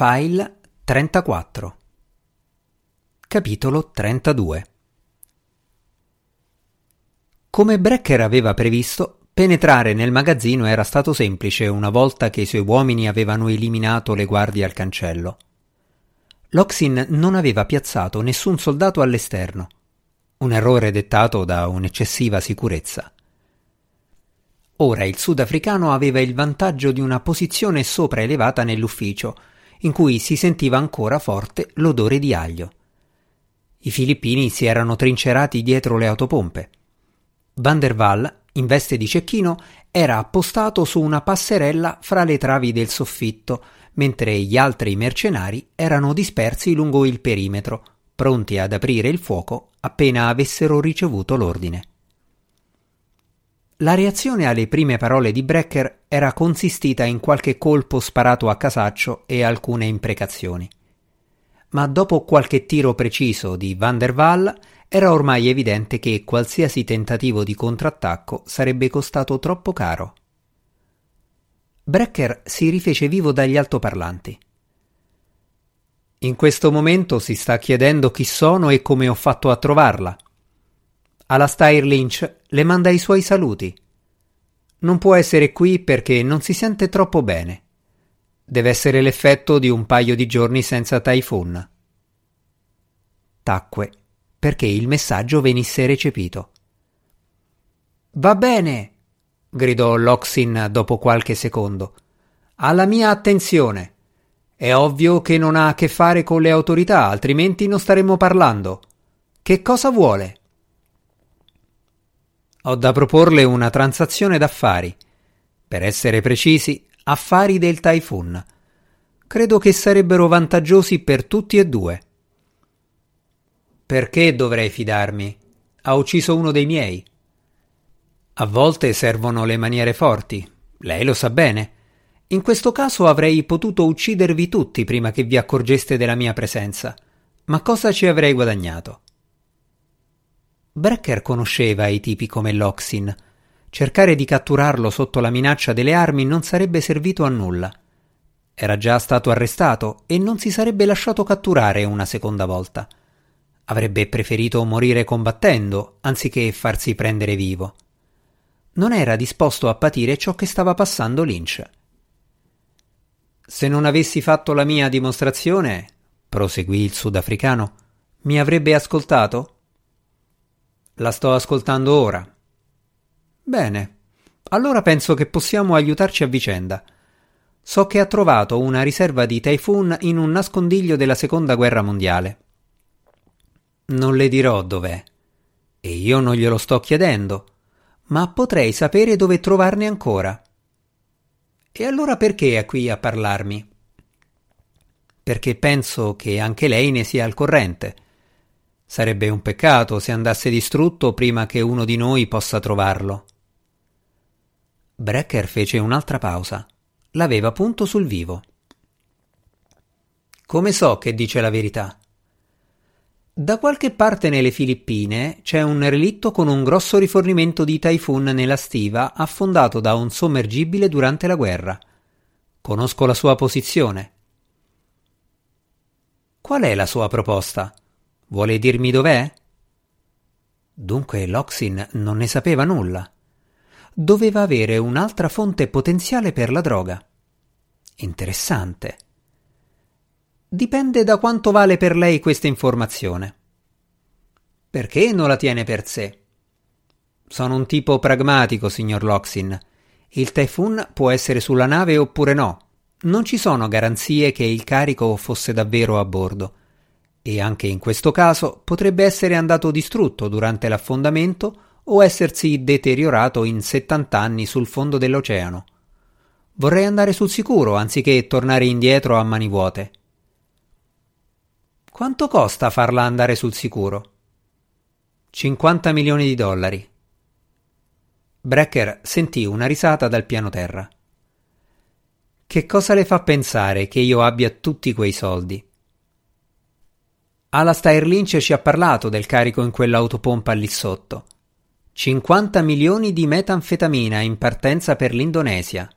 File 34 Capitolo 32 Come Brecker aveva previsto, penetrare nel magazzino era stato semplice una volta che i suoi uomini avevano eliminato le guardie al cancello. Loxin non aveva piazzato nessun soldato all'esterno, un errore dettato da un'eccessiva sicurezza. Ora il sudafricano aveva il vantaggio di una posizione sopraelevata nell'ufficio, in cui si sentiva ancora forte l'odore di aglio. I filippini si erano trincerati dietro le autopompe. Van der Waal, in veste di cecchino, era appostato su una passerella fra le travi del soffitto, mentre gli altri mercenari erano dispersi lungo il perimetro, pronti ad aprire il fuoco appena avessero ricevuto l'ordine. La reazione alle prime parole di Brecker era consistita in qualche colpo sparato a casaccio e alcune imprecazioni. Ma dopo qualche tiro preciso di Van der Waal era ormai evidente che qualsiasi tentativo di contrattacco sarebbe costato troppo caro. Brecker si rifece vivo dagli altoparlanti. In questo momento si sta chiedendo chi sono e come ho fatto a trovarla. Alastair Lynch le manda i suoi saluti. Non può essere qui perché non si sente troppo bene. Deve essere l'effetto di un paio di giorni senza Typhoon. Tacque perché il messaggio venisse recepito. Va bene, gridò Loxin dopo qualche secondo. Alla mia attenzione. È ovvio che non ha a che fare con le autorità, altrimenti non staremmo parlando. Che cosa vuole? Ho da proporle una transazione d'affari. Per essere precisi, affari del Typhoon. Credo che sarebbero vantaggiosi per tutti e due. Perché dovrei fidarmi? Ha ucciso uno dei miei. A volte servono le maniere forti. Lei lo sa bene. In questo caso avrei potuto uccidervi tutti prima che vi accorgeste della mia presenza. Ma cosa ci avrei guadagnato? Brecker conosceva i tipi come Loxin. Cercare di catturarlo sotto la minaccia delle armi non sarebbe servito a nulla. Era già stato arrestato e non si sarebbe lasciato catturare una seconda volta. Avrebbe preferito morire combattendo anziché farsi prendere vivo. Non era disposto a patire ciò che stava passando Lynch. Se non avessi fatto la mia dimostrazione, proseguì il sudafricano, mi avrebbe ascoltato? La sto ascoltando ora. Bene, allora penso che possiamo aiutarci a vicenda. So che ha trovato una riserva di Typhoon in un nascondiglio della seconda guerra mondiale. Non le dirò dov'è. E io non glielo sto chiedendo, ma potrei sapere dove trovarne ancora. E allora perché è qui a parlarmi? Perché penso che anche lei ne sia al corrente Sarebbe un peccato se andasse distrutto prima che uno di noi possa trovarlo. Brecker fece un'altra pausa. L'aveva punto sul vivo. Come so che dice la verità? Da qualche parte nelle Filippine c'è un relitto con un grosso rifornimento di Typhoon nella stiva affondato da un sommergibile durante la guerra. Conosco la sua posizione. Qual è la sua proposta? Vuole dirmi dov'è? Dunque Loxin non ne sapeva nulla. Doveva avere un'altra fonte potenziale per la droga. Interessante. Dipende da quanto vale per lei questa informazione. Perché non la tiene per sé? Sono un tipo pragmatico, signor Loxin. Il Typhoon può essere sulla nave oppure no. Non ci sono garanzie che il carico fosse davvero a bordo e anche in questo caso potrebbe essere andato distrutto durante l'affondamento o essersi deteriorato in 70 anni sul fondo dell'oceano. Vorrei andare sul sicuro anziché tornare indietro a mani vuote. Quanto costa farla andare sul sicuro? 50 milioni di dollari. Brecker sentì una risata dal piano terra. Che cosa le fa pensare che io abbia tutti quei soldi? Alastair Lynch ci ha parlato del carico in quell'autopompa lì sotto. 50 milioni di metanfetamina in partenza per l'Indonesia.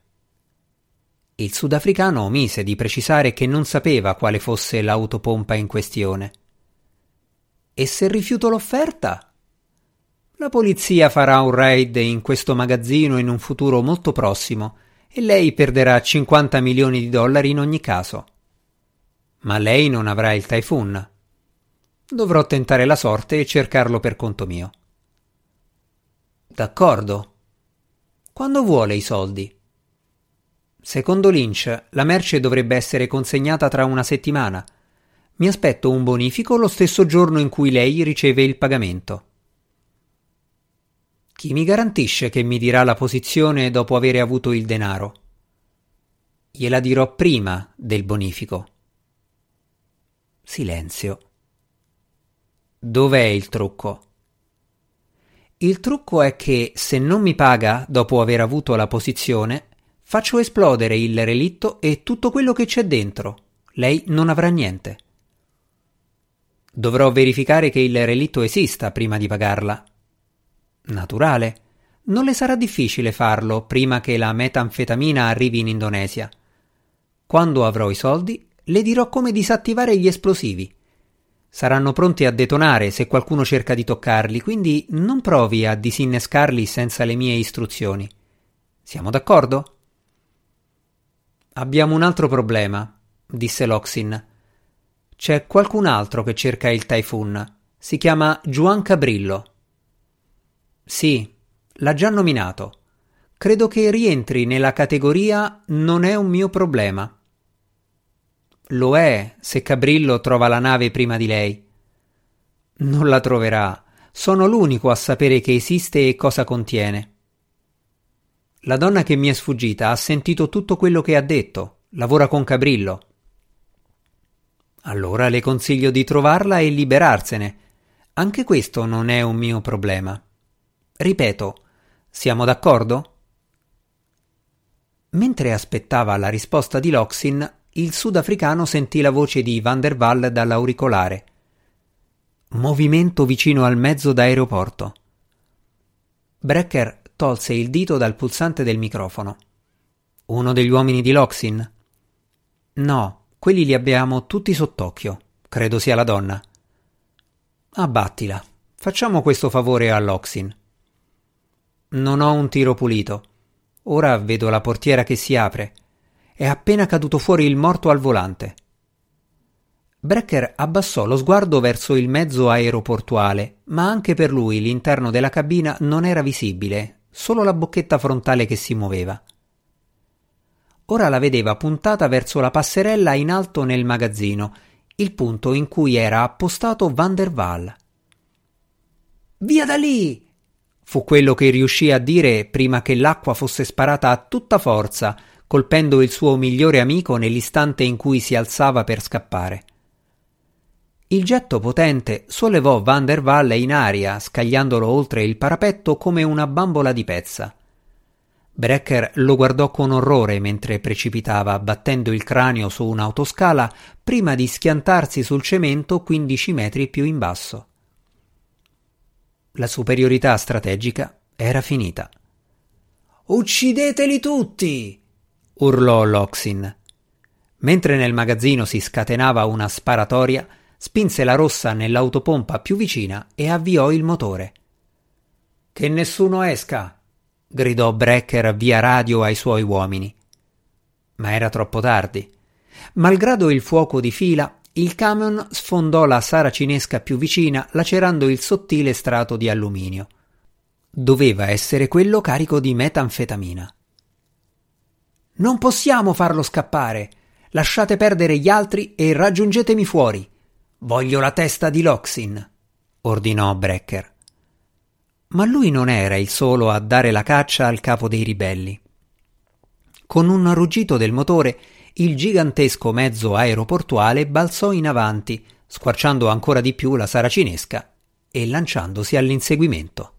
Il sudafricano omise di precisare che non sapeva quale fosse l'autopompa in questione. E se rifiuto l'offerta? La polizia farà un raid in questo magazzino in un futuro molto prossimo e lei perderà 50 milioni di dollari in ogni caso. Ma lei non avrà il Typhoon. Dovrò tentare la sorte e cercarlo per conto mio. D'accordo. Quando vuole i soldi? Secondo Lynch, la merce dovrebbe essere consegnata tra una settimana. Mi aspetto un bonifico lo stesso giorno in cui lei riceve il pagamento. Chi mi garantisce che mi dirà la posizione dopo aver avuto il denaro? Gliela dirò prima del bonifico. Silenzio. Dov'è il trucco? Il trucco è che se non mi paga dopo aver avuto la posizione, faccio esplodere il relitto e tutto quello che c'è dentro. Lei non avrà niente. Dovrò verificare che il relitto esista prima di pagarla. Naturale. Non le sarà difficile farlo prima che la metanfetamina arrivi in Indonesia. Quando avrò i soldi, le dirò come disattivare gli esplosivi. Saranno pronti a detonare se qualcuno cerca di toccarli, quindi non provi a disinnescarli senza le mie istruzioni. Siamo d'accordo? Abbiamo un altro problema, disse Loxin. C'è qualcun altro che cerca il Typhoon. Si chiama Juan Cabrillo. Sì, l'ha già nominato. Credo che rientri nella categoria non è un mio problema. Lo è se Cabrillo trova la nave prima di lei. Non la troverà. Sono l'unico a sapere che esiste e cosa contiene. La donna che mi è sfuggita ha sentito tutto quello che ha detto. Lavora con Cabrillo. Allora le consiglio di trovarla e liberarsene. Anche questo non è un mio problema. Ripeto, siamo d'accordo? Mentre aspettava la risposta di Loxin, il sudafricano sentì la voce di Van der Waal dall'auricolare. Movimento vicino al mezzo d'aeroporto. Brecker tolse il dito dal pulsante del microfono. Uno degli uomini di Loxin? No, quelli li abbiamo tutti sott'occhio. Credo sia la donna. Abbattila. Facciamo questo favore a Loxin. Non ho un tiro pulito. Ora vedo la portiera che si apre. È appena caduto fuori il morto al volante. Brecker abbassò lo sguardo verso il mezzo aeroportuale, ma anche per lui l'interno della cabina non era visibile, solo la bocchetta frontale che si muoveva. Ora la vedeva puntata verso la passerella in alto nel magazzino, il punto in cui era appostato Van der Waal. Via da lì! Fu quello che riuscì a dire prima che l'acqua fosse sparata a tutta forza, colpendo il suo migliore amico nell'istante in cui si alzava per scappare. Il getto potente sollevò Van der Waal in aria, scagliandolo oltre il parapetto come una bambola di pezza. Brecker lo guardò con orrore mentre precipitava, battendo il cranio su un'autoscala prima di schiantarsi sul cemento quindici metri più in basso. La superiorità strategica era finita. Uccideteli tutti! Urlò Loxin. Mentre nel magazzino si scatenava una sparatoria, spinse la rossa nell'autopompa più vicina e avviò il motore. Che nessuno esca! gridò Brecker via radio ai suoi uomini. Ma era troppo tardi. Malgrado il fuoco di fila, il camion sfondò la saracinesca più vicina lacerando il sottile strato di alluminio. Doveva essere quello carico di metanfetamina. Non possiamo farlo scappare. Lasciate perdere gli altri e raggiungetemi fuori. Voglio la testa di Loxin, ordinò Brecker. Ma lui non era il solo a dare la caccia al capo dei ribelli. Con un ruggito del motore, il gigantesco mezzo aeroportuale balzò in avanti, squarciando ancora di più la saracinesca e lanciandosi all'inseguimento.